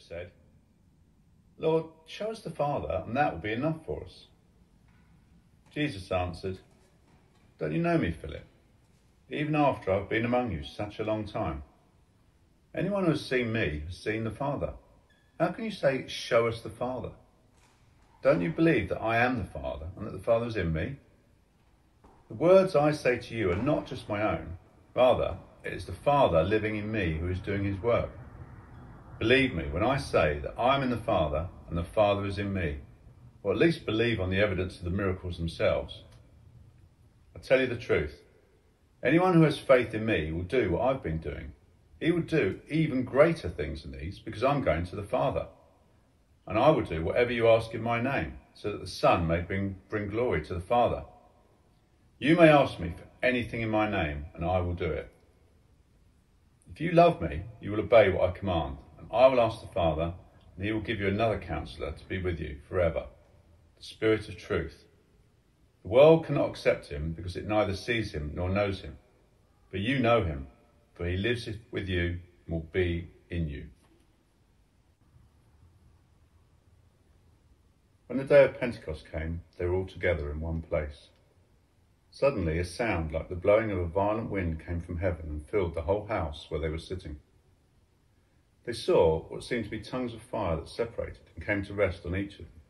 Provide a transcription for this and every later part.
Philip said, Lord, show us the Father, and that will be enough for us. Jesus answered, Don't you know me, Philip? Even after I've been among you such a long time. Anyone who has seen me has seen the Father. How can you say, Show us the Father? Don't you believe that I am the Father and that the Father is in me? The words I say to you are not just my own, rather, it is the Father living in me who is doing his work. Believe me when I say that I am in the Father and the Father is in me, or at least believe on the evidence of the miracles themselves. I tell you the truth. Anyone who has faith in me will do what I've been doing. He will do even greater things than these because I'm going to the Father. And I will do whatever you ask in my name, so that the Son may bring, bring glory to the Father. You may ask me for anything in my name, and I will do it. If you love me, you will obey what I command, and I will ask the Father, and he will give you another counselor to be with you forever, the Spirit of truth. The world cannot accept him because it neither sees him nor knows him. But you know him, for he lives with you and will be in you. When the day of Pentecost came, they were all together in one place. Suddenly, a sound like the blowing of a violent wind came from heaven and filled the whole house where they were sitting. They saw what seemed to be tongues of fire that separated and came to rest on each of them.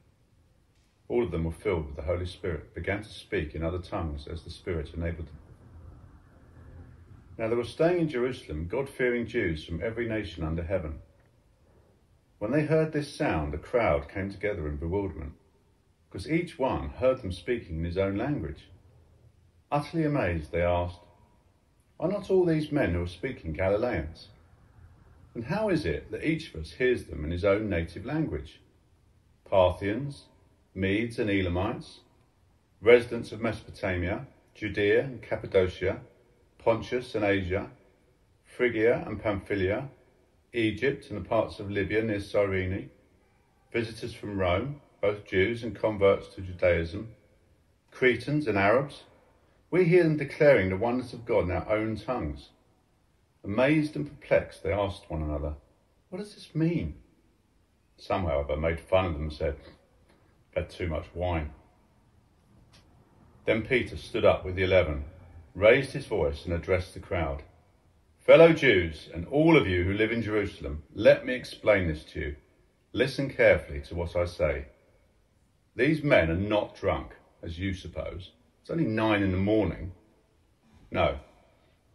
All of them were filled with the Holy Spirit, began to speak in other tongues as the Spirit enabled them. Now there were staying in Jerusalem God fearing Jews from every nation under heaven. When they heard this sound, the crowd came together in bewilderment, because each one heard them speaking in his own language. Utterly amazed, they asked, Are not all these men who are speaking Galileans? And how is it that each of us hears them in his own native language? Parthians, Medes and Elamites, residents of Mesopotamia, Judea and Cappadocia, Pontus and Asia, Phrygia and Pamphylia, Egypt and the parts of Libya near Cyrene, visitors from Rome, both Jews and converts to Judaism, Cretans and Arabs. We hear them declaring the wonders of God in our own tongues. Amazed and perplexed, they asked one another, What does this mean? Some, however, made fun of them and said, had too much wine. Then Peter stood up with the eleven, raised his voice, and addressed the crowd. Fellow Jews, and all of you who live in Jerusalem, let me explain this to you. Listen carefully to what I say. These men are not drunk, as you suppose. It's only nine in the morning. No,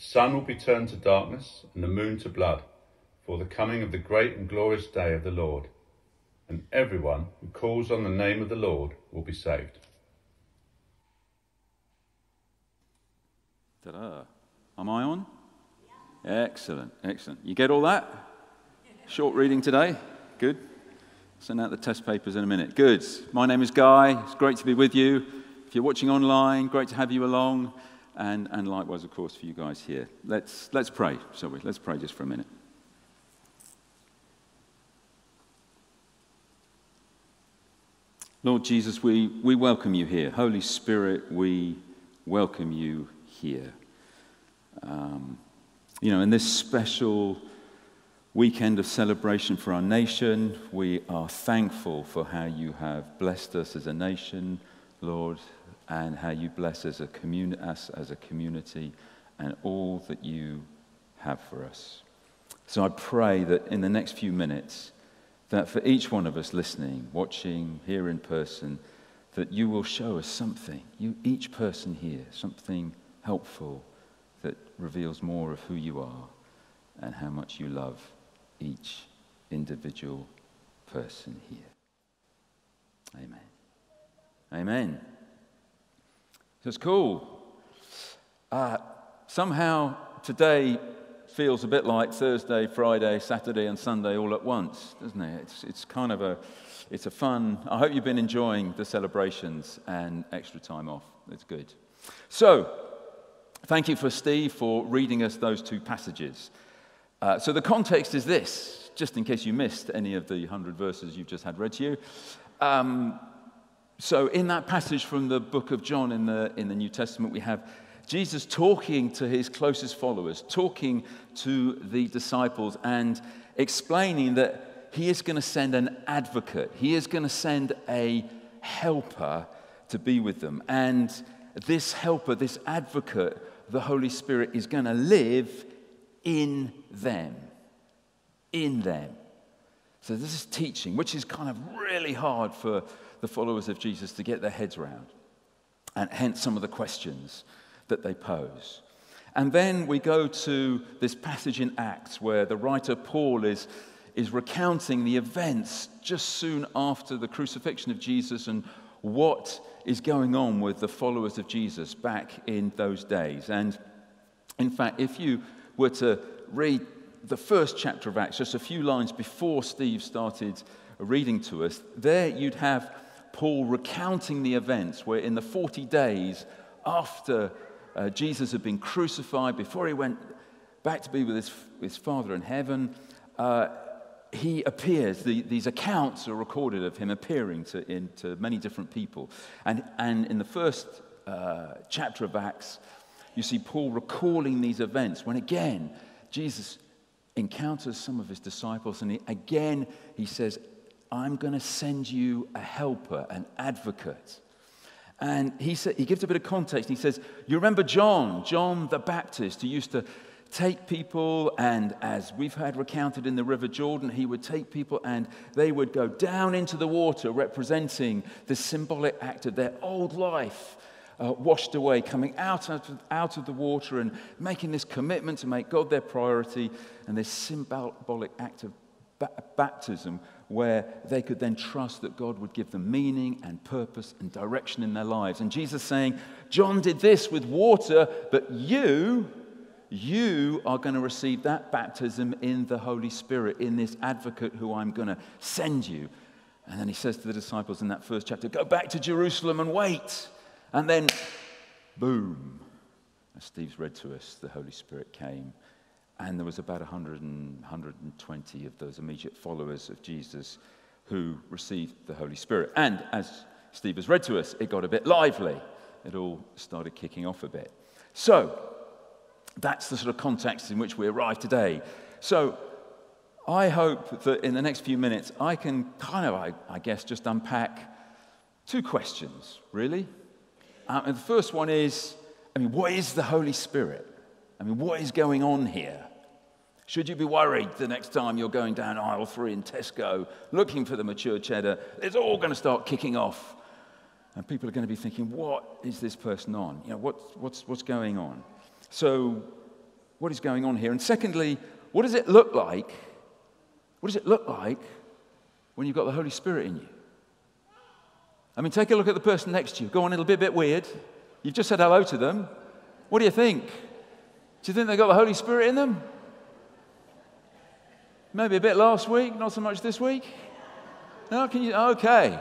Sun will be turned to darkness and the moon to blood for the coming of the great and glorious day of the Lord and everyone who calls on the name of the Lord will be saved. Ta-da. Am I on? Excellent, excellent. You get all that? Short reading today? Good. Send out the test papers in a minute. Good. My name is Guy. It's great to be with you. If you're watching online, great to have you along. And, and likewise, of course, for you guys here. Let's, let's pray, shall we? Let's pray just for a minute. Lord Jesus, we, we welcome you here. Holy Spirit, we welcome you here. Um, you know, in this special weekend of celebration for our nation, we are thankful for how you have blessed us as a nation, Lord, and how you bless communi- us as a community and all that you have for us. So I pray that in the next few minutes, that for each one of us listening, watching, here in person, that you will show us something, you, each person here, something helpful that reveals more of who you are and how much you love each individual person here. Amen. Amen. It's cool. Uh, somehow today feels a bit like Thursday, Friday, Saturday, and Sunday all at once, doesn't it? It's, it's kind of a, it's a fun, I hope you've been enjoying the celebrations and extra time off. It's good. So, thank you for Steve for reading us those two passages. Uh, so, the context is this, just in case you missed any of the 100 verses you've just had read to you. Um, so, in that passage from the book of John in the, in the New Testament, we have Jesus talking to his closest followers, talking to the disciples, and explaining that he is going to send an advocate, he is going to send a helper to be with them. And this helper, this advocate, the Holy Spirit, is going to live in them. In them. So, this is teaching, which is kind of really hard for the followers of Jesus to get their heads around, and hence some of the questions that they pose. And then we go to this passage in Acts where the writer Paul is, is recounting the events just soon after the crucifixion of Jesus and what is going on with the followers of Jesus back in those days. And in fact, if you were to read the first chapter of Acts, just a few lines before Steve started reading to us, there you'd have Paul recounting the events where in the 40 days after uh, Jesus had been crucified, before he went back to be with his, his Father in heaven, uh, he appears. The, these accounts are recorded of him appearing to, in, to many different people. And, and in the first uh, chapter of Acts, you see Paul recalling these events when again Jesus encounters some of his disciples, and he, again he says, I'm going to send you a helper, an advocate. And he, sa- he gives a bit of context. He says, You remember John, John the Baptist, who used to take people, and as we've had recounted in the River Jordan, he would take people and they would go down into the water, representing the symbolic act of their old life. Uh, washed away, coming out, out of, out of the water and making this commitment to make God their priority, and this symbolic act of ba- baptism where they could then trust that God would give them meaning and purpose and direction in their lives. And Jesus saying, John did this with water, but you, you are going to receive that baptism in the Holy Spirit, in this advocate who I'm going to send you. And then he says to the disciples in that first chapter, Go back to Jerusalem and wait. And then, boom, as Steve's read to us, the Holy Spirit came and there was about 100 and 120 of those immediate followers of Jesus who received the Holy Spirit. And as Steve has read to us, it got a bit lively. It all started kicking off a bit. So, that's the sort of context in which we arrive today. So, I hope that in the next few minutes I can kind of, I, I guess, just unpack two questions, really. Um, and the first one is I mean, what is the Holy Spirit? I mean, what is going on here? Should you be worried the next time you're going down aisle three in Tesco looking for the mature cheddar? It's all going to start kicking off. And people are going to be thinking, what is this person on? You know, what, what's, what's going on? So, what is going on here? And secondly, what does it look like? What does it look like when you've got the Holy Spirit in you? I mean, take a look at the person next to you. Go on, it'll be a bit weird. You've just said hello to them. What do you think? Do you think they've got the Holy Spirit in them? Maybe a bit last week, not so much this week. No, can you? Okay.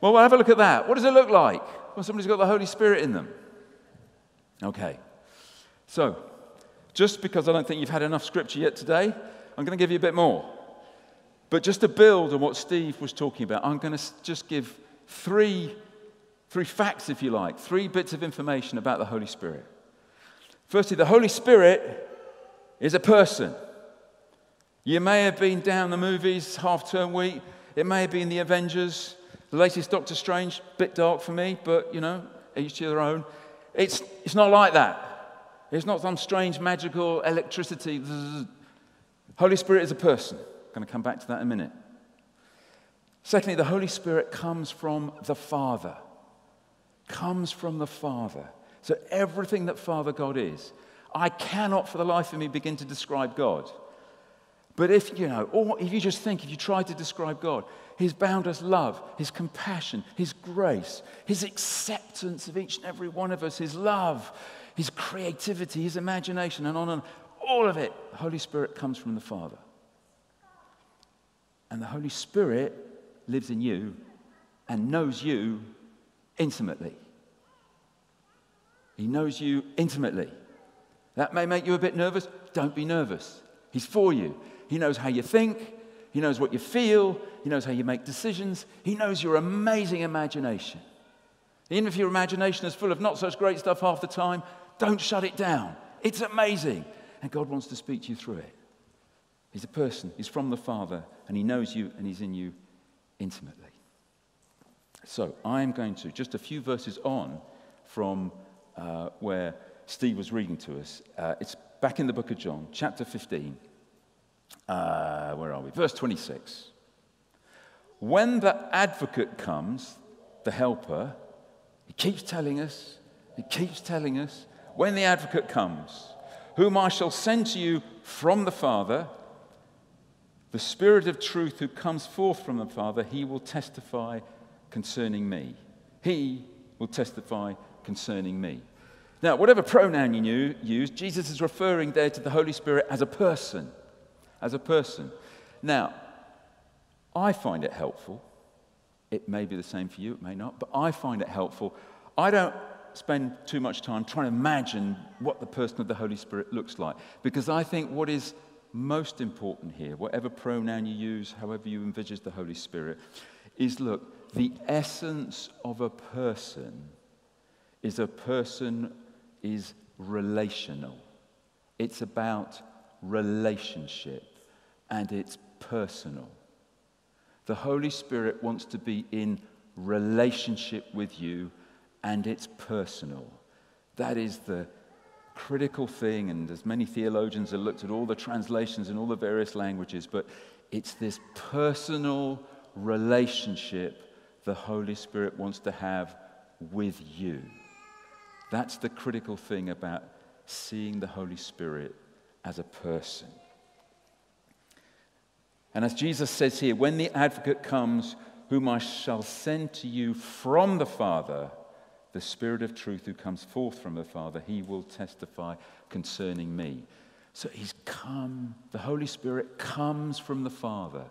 Well, we'll have a look at that. What does it look like when somebody's got the Holy Spirit in them? Okay. So, just because I don't think you've had enough scripture yet today, I'm going to give you a bit more. But just to build on what Steve was talking about, I'm going to just give three, three facts, if you like, three bits of information about the Holy Spirit. Firstly, the Holy Spirit is a person. You may have been down the movies half term week. It may have been the Avengers. The latest Doctor Strange, bit dark for me, but you know, each to their own. It's, it's not like that. It's not some strange magical electricity. Holy Spirit is a person. I'm going to come back to that in a minute. Secondly, the Holy Spirit comes from the Father. Comes from the Father. So everything that Father God is, I cannot for the life of me begin to describe God. But if, you know, or if you just think, if you try to describe God, His boundless love, His compassion, His grace, His acceptance of each and every one of us, His love, His creativity, His imagination, and on and on. all of it, the Holy Spirit comes from the Father. And the Holy Spirit lives in you and knows you intimately. He knows you intimately. That may make you a bit nervous. Don't be nervous. He's for you. He knows how you think, He knows what you feel, He knows how you make decisions, He knows your amazing imagination. Even if your imagination is full of not such great stuff half the time, don't shut it down. It's amazing. And God wants to speak to you through it. He's a person, He's from the Father, and He knows you and He's in you intimately. So I'm going to, just a few verses on from uh, where Steve was reading to us. Uh, it's back in the book of John, chapter 15. Uh, where are we? Verse 26. When the advocate comes, the helper, he keeps telling us, he keeps telling us, when the advocate comes, whom I shall send to you from the Father, the Spirit of truth who comes forth from the Father, he will testify concerning me. He will testify concerning me. Now, whatever pronoun you use, Jesus is referring there to the Holy Spirit as a person. As a person. Now, I find it helpful. It may be the same for you, it may not, but I find it helpful. I don't spend too much time trying to imagine what the person of the Holy Spirit looks like because I think what is most important here, whatever pronoun you use, however you envisage the Holy Spirit, is look, the essence of a person is a person is relational. It's about relationship and it's personal. The Holy Spirit wants to be in relationship with you and it's personal. That is the critical thing, and as many theologians have looked at all the translations in all the various languages, but it's this personal relationship the Holy Spirit wants to have with you. That's the critical thing about seeing the Holy Spirit as a person. And as Jesus says here, when the advocate comes, whom I shall send to you from the Father, the Spirit of truth who comes forth from the Father, he will testify concerning me. So he's come, the Holy Spirit comes from the Father.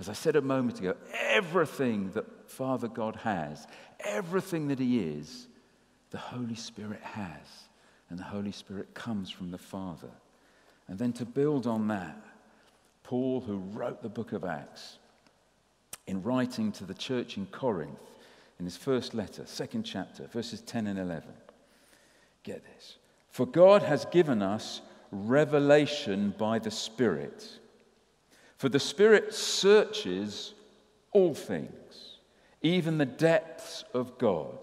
As I said a moment ago, everything that Father God has, everything that he is, the Holy Spirit has. And the Holy Spirit comes from the Father. And then to build on that, Paul, who wrote the book of Acts, in writing to the church in Corinth, in his first letter, second chapter, verses 10 and 11. Get this. For God has given us revelation by the Spirit. For the Spirit searches all things, even the depths of God.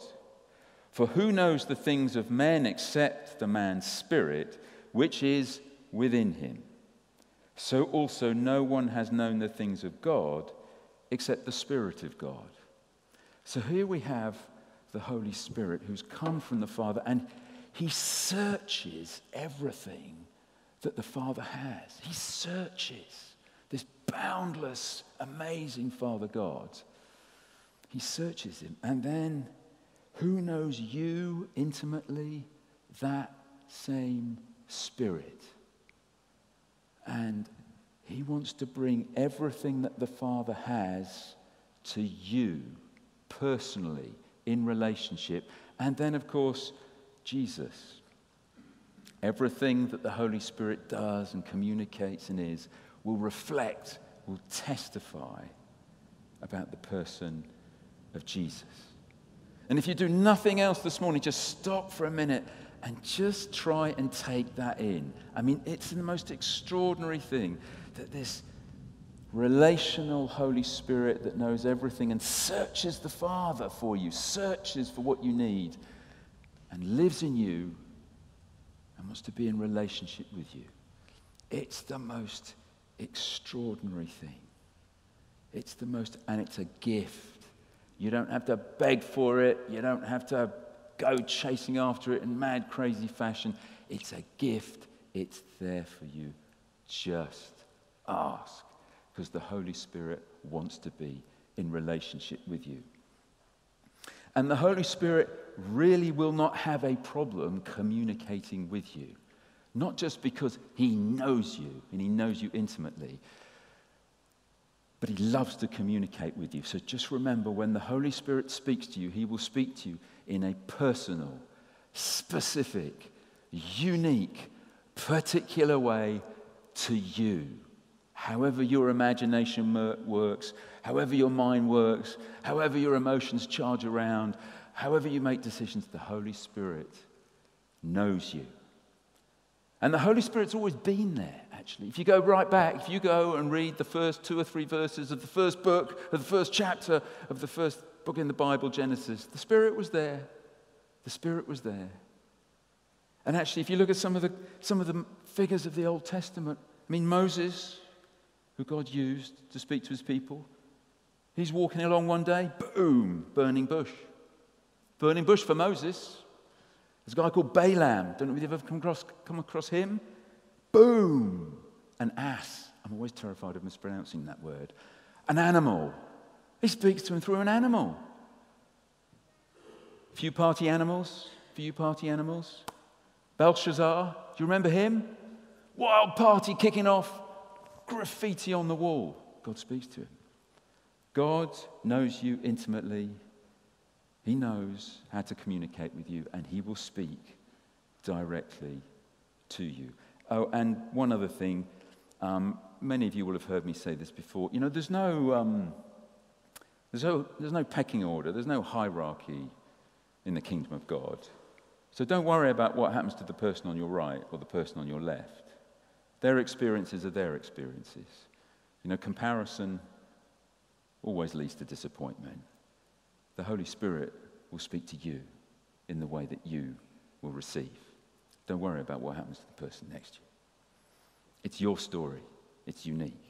For who knows the things of men except the man's spirit, which is within him? So also no one has known the things of God except the Spirit of God. So here we have the Holy Spirit who's come from the Father and he searches everything that the Father has. He searches this boundless, amazing Father God. He searches him and then who knows you intimately? That same Spirit. And He wants to bring everything that the Father has to you personally in relationship. And then, of course, Jesus. Everything that the Holy Spirit does and communicates and is will reflect, will testify about the person of Jesus. And if you do nothing else this morning, just stop for a minute and just try and take that in. I mean, it's the most extraordinary thing that this relational Holy Spirit that knows everything and searches the Father for you, searches for what you need, and lives in you and wants to be in relationship with you. It's the most extraordinary thing. It's the most, and it's a gift. You don't have to beg for it. You don't have to go chasing after it in mad, crazy fashion. It's a gift. It's there for you. Just ask because the Holy Spirit wants to be in relationship with you. And the Holy Spirit really will not have a problem communicating with you. Not just because he knows you and he knows you intimately, but he loves to communicate with you. So just remember when the Holy Spirit speaks to you, he will speak to you in a personal, specific, unique, particular way to you. However, your imagination works, however, your mind works, however, your emotions charge around, however, you make decisions, the Holy Spirit knows you. And the Holy Spirit's always been there, actually. If you go right back, if you go and read the first two or three verses of the first book, of the first chapter of the first book in the Bible, Genesis, the Spirit was there. The Spirit was there. And actually, if you look at some of the, some of the figures of the Old Testament, I mean, Moses, who God used to speak to his people, he's walking along one day, boom, burning bush. Burning bush for Moses. There's a guy called Balaam. Don't know if you've ever come across, come across him. Boom! An ass. I'm always terrified of mispronouncing that word. An animal. He speaks to him through an animal. Few party animals. Few party animals. Belshazzar. Do you remember him? Wild party kicking off. Graffiti on the wall. God speaks to him. God knows you intimately. He knows how to communicate with you, and He will speak directly to you. Oh, and one other thing. Um, many of you will have heard me say this before. You know, there's no, um, there's, no, there's no pecking order, there's no hierarchy in the kingdom of God. So don't worry about what happens to the person on your right or the person on your left. Their experiences are their experiences. You know, comparison always leads to disappointment the Holy Spirit will speak to you in the way that you will receive. Don't worry about what happens to the person next to you. It's your story, it's unique.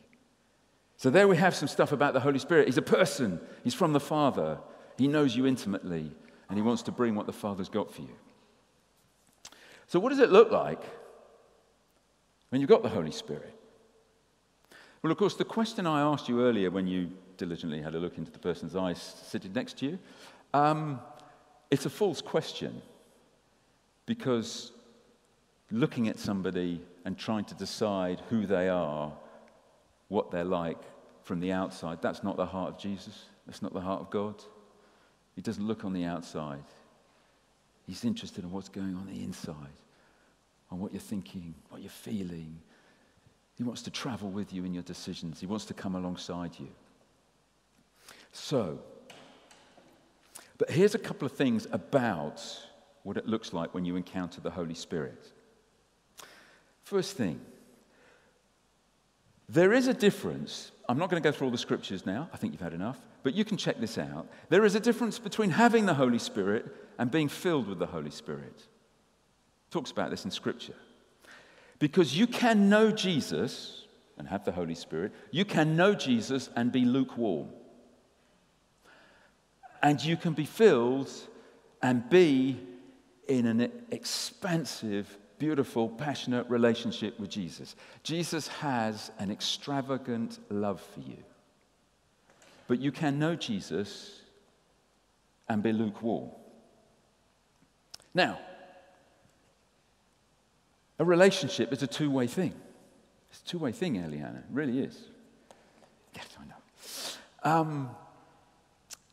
So, there we have some stuff about the Holy Spirit. He's a person, he's from the Father, he knows you intimately, and he wants to bring what the Father's got for you. So, what does it look like when you've got the Holy Spirit? Well, of course, the question I asked you earlier when you diligently had a look into the person's eyes sitting next to you, um, it's a false question because looking at somebody and trying to decide who they are, what they're like from the outside, that's not the heart of Jesus. That's not the heart of God. He doesn't look on the outside. He's interested in what's going on the inside, on what you're thinking, what you're feeling, he wants to travel with you in your decisions, He wants to come alongside you. So, but here's a couple of things about what it looks like when you encounter the Holy Spirit. First thing, there is a difference. I'm not going to go through all the scriptures now. I think you've had enough. But you can check this out. There is a difference between having the Holy Spirit and being filled with the Holy Spirit. talks about this in scripture. Because you can know Jesus and have the Holy Spirit, you can know Jesus and be lukewarm. And you can be filled and be in an expansive, beautiful, passionate relationship with Jesus. Jesus has an extravagant love for you. But you can know Jesus and be lukewarm. Now, a relationship is a two way thing. It's a two way thing, Eliana. It really is. Yes, I know. Um,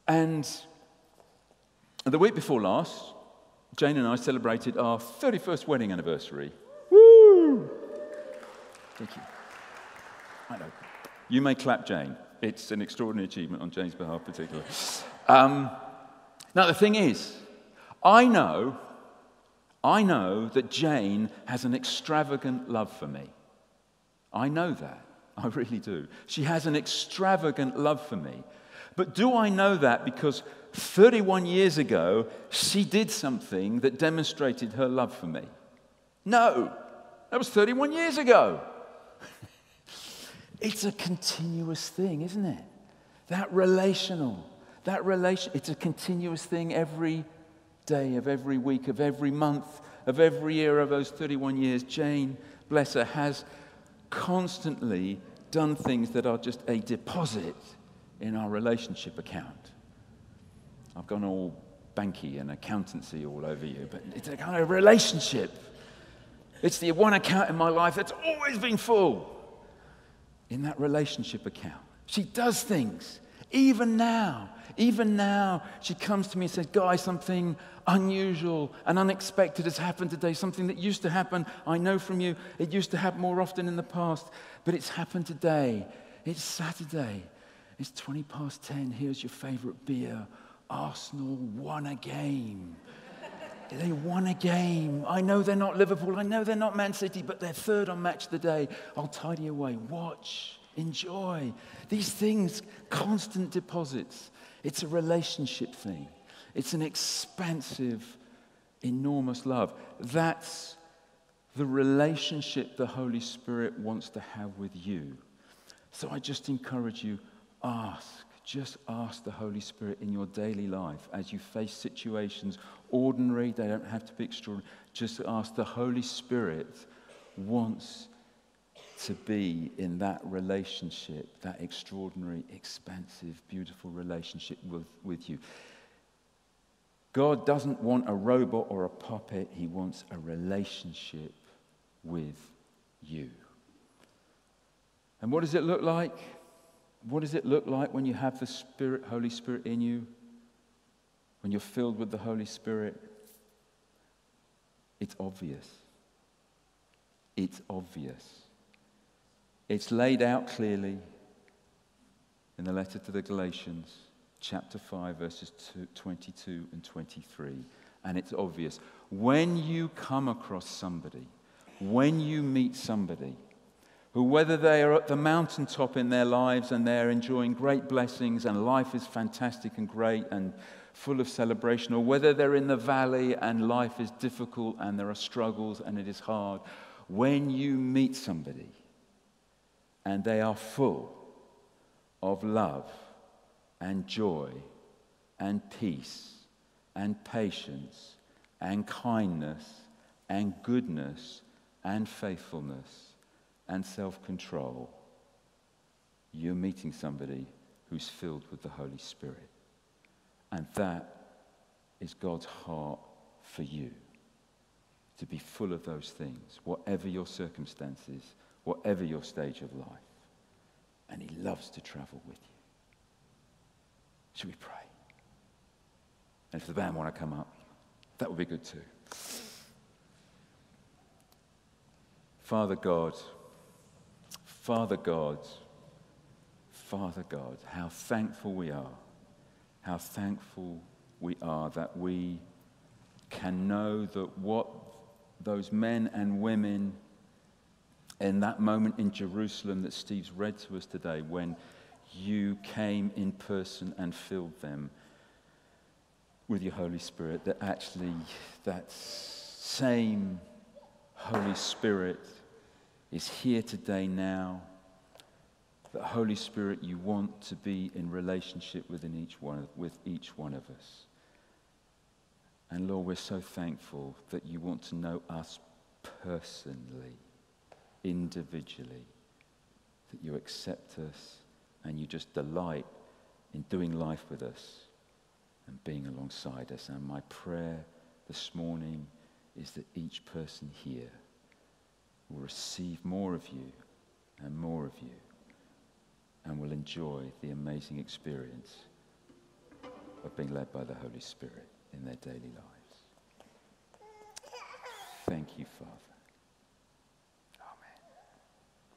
and the week before last, Jane and I celebrated our 31st wedding anniversary. Woo! Thank you. I know. You may clap Jane. It's an extraordinary achievement on Jane's behalf, particularly. Um, now, the thing is, I know I know that Jane has an extravagant love for me. I know that. I really do. She has an extravagant love for me. But do I know that because 31 years ago she did something that demonstrated her love for me? No, that was 31 years ago. it's a continuous thing, isn't it? That relational, that relation, it's a continuous thing every day of every week, of every month, of every year of those 31 years, Jane, bless her, has constantly done things that are just a deposit in our relationship account. I've gone all banky and accountancy all over you, but it's a kind of relationship. It's the one account in my life that's always been full. In that relationship account, she does things. Even now, even now, she comes to me and says, Guy, something unusual and unexpected has happened today. Something that used to happen, I know from you, it used to happen more often in the past, but it's happened today. It's Saturday. It's 20 past 10. Here's your favorite beer. Arsenal won a game. They won a game. I know they're not Liverpool. I know they're not Man City, but they're third on match of the day. I'll tidy away. Watch. Enjoy. These things, constant deposits. It's a relationship thing, it's an expansive, enormous love. That's the relationship the Holy Spirit wants to have with you. So I just encourage you ask. Just ask the Holy Spirit in your daily life as you face situations, ordinary, they don't have to be extraordinary. Just ask the Holy Spirit wants to be in that relationship, that extraordinary, expansive, beautiful relationship with, with you. God doesn't want a robot or a puppet, He wants a relationship with you. And what does it look like? What does it look like when you have the Spirit, Holy Spirit in you? When you're filled with the Holy Spirit? It's obvious. It's obvious. It's laid out clearly in the letter to the Galatians, chapter 5, verses 22 and 23. And it's obvious. When you come across somebody, when you meet somebody, who, whether they are at the mountaintop in their lives and they're enjoying great blessings and life is fantastic and great and full of celebration, or whether they're in the valley and life is difficult and there are struggles and it is hard, when you meet somebody and they are full of love and joy and peace and patience and kindness and goodness and faithfulness and self control, you're meeting somebody who's filled with the Holy Spirit. And that is God's heart for you to be full of those things, whatever your circumstances, whatever your stage of life. And He loves to travel with you. Should we pray? And if the band want to come up, that would be good too. Father God, Father God, Father God, how thankful we are, how thankful we are that we can know that what those men and women in that moment in Jerusalem that Steve's read to us today, when you came in person and filled them with your Holy Spirit, that actually that same Holy Spirit is here today now. That Holy Spirit, you want to be in relationship within each one, with each one of us. And Lord, we're so thankful that you want to know us personally, individually, that you accept us and you just delight in doing life with us and being alongside us. And my prayer this morning is that each person here will receive more of you and more of you and will enjoy the amazing experience of being led by the Holy Spirit in their daily lives. Thank you, Father.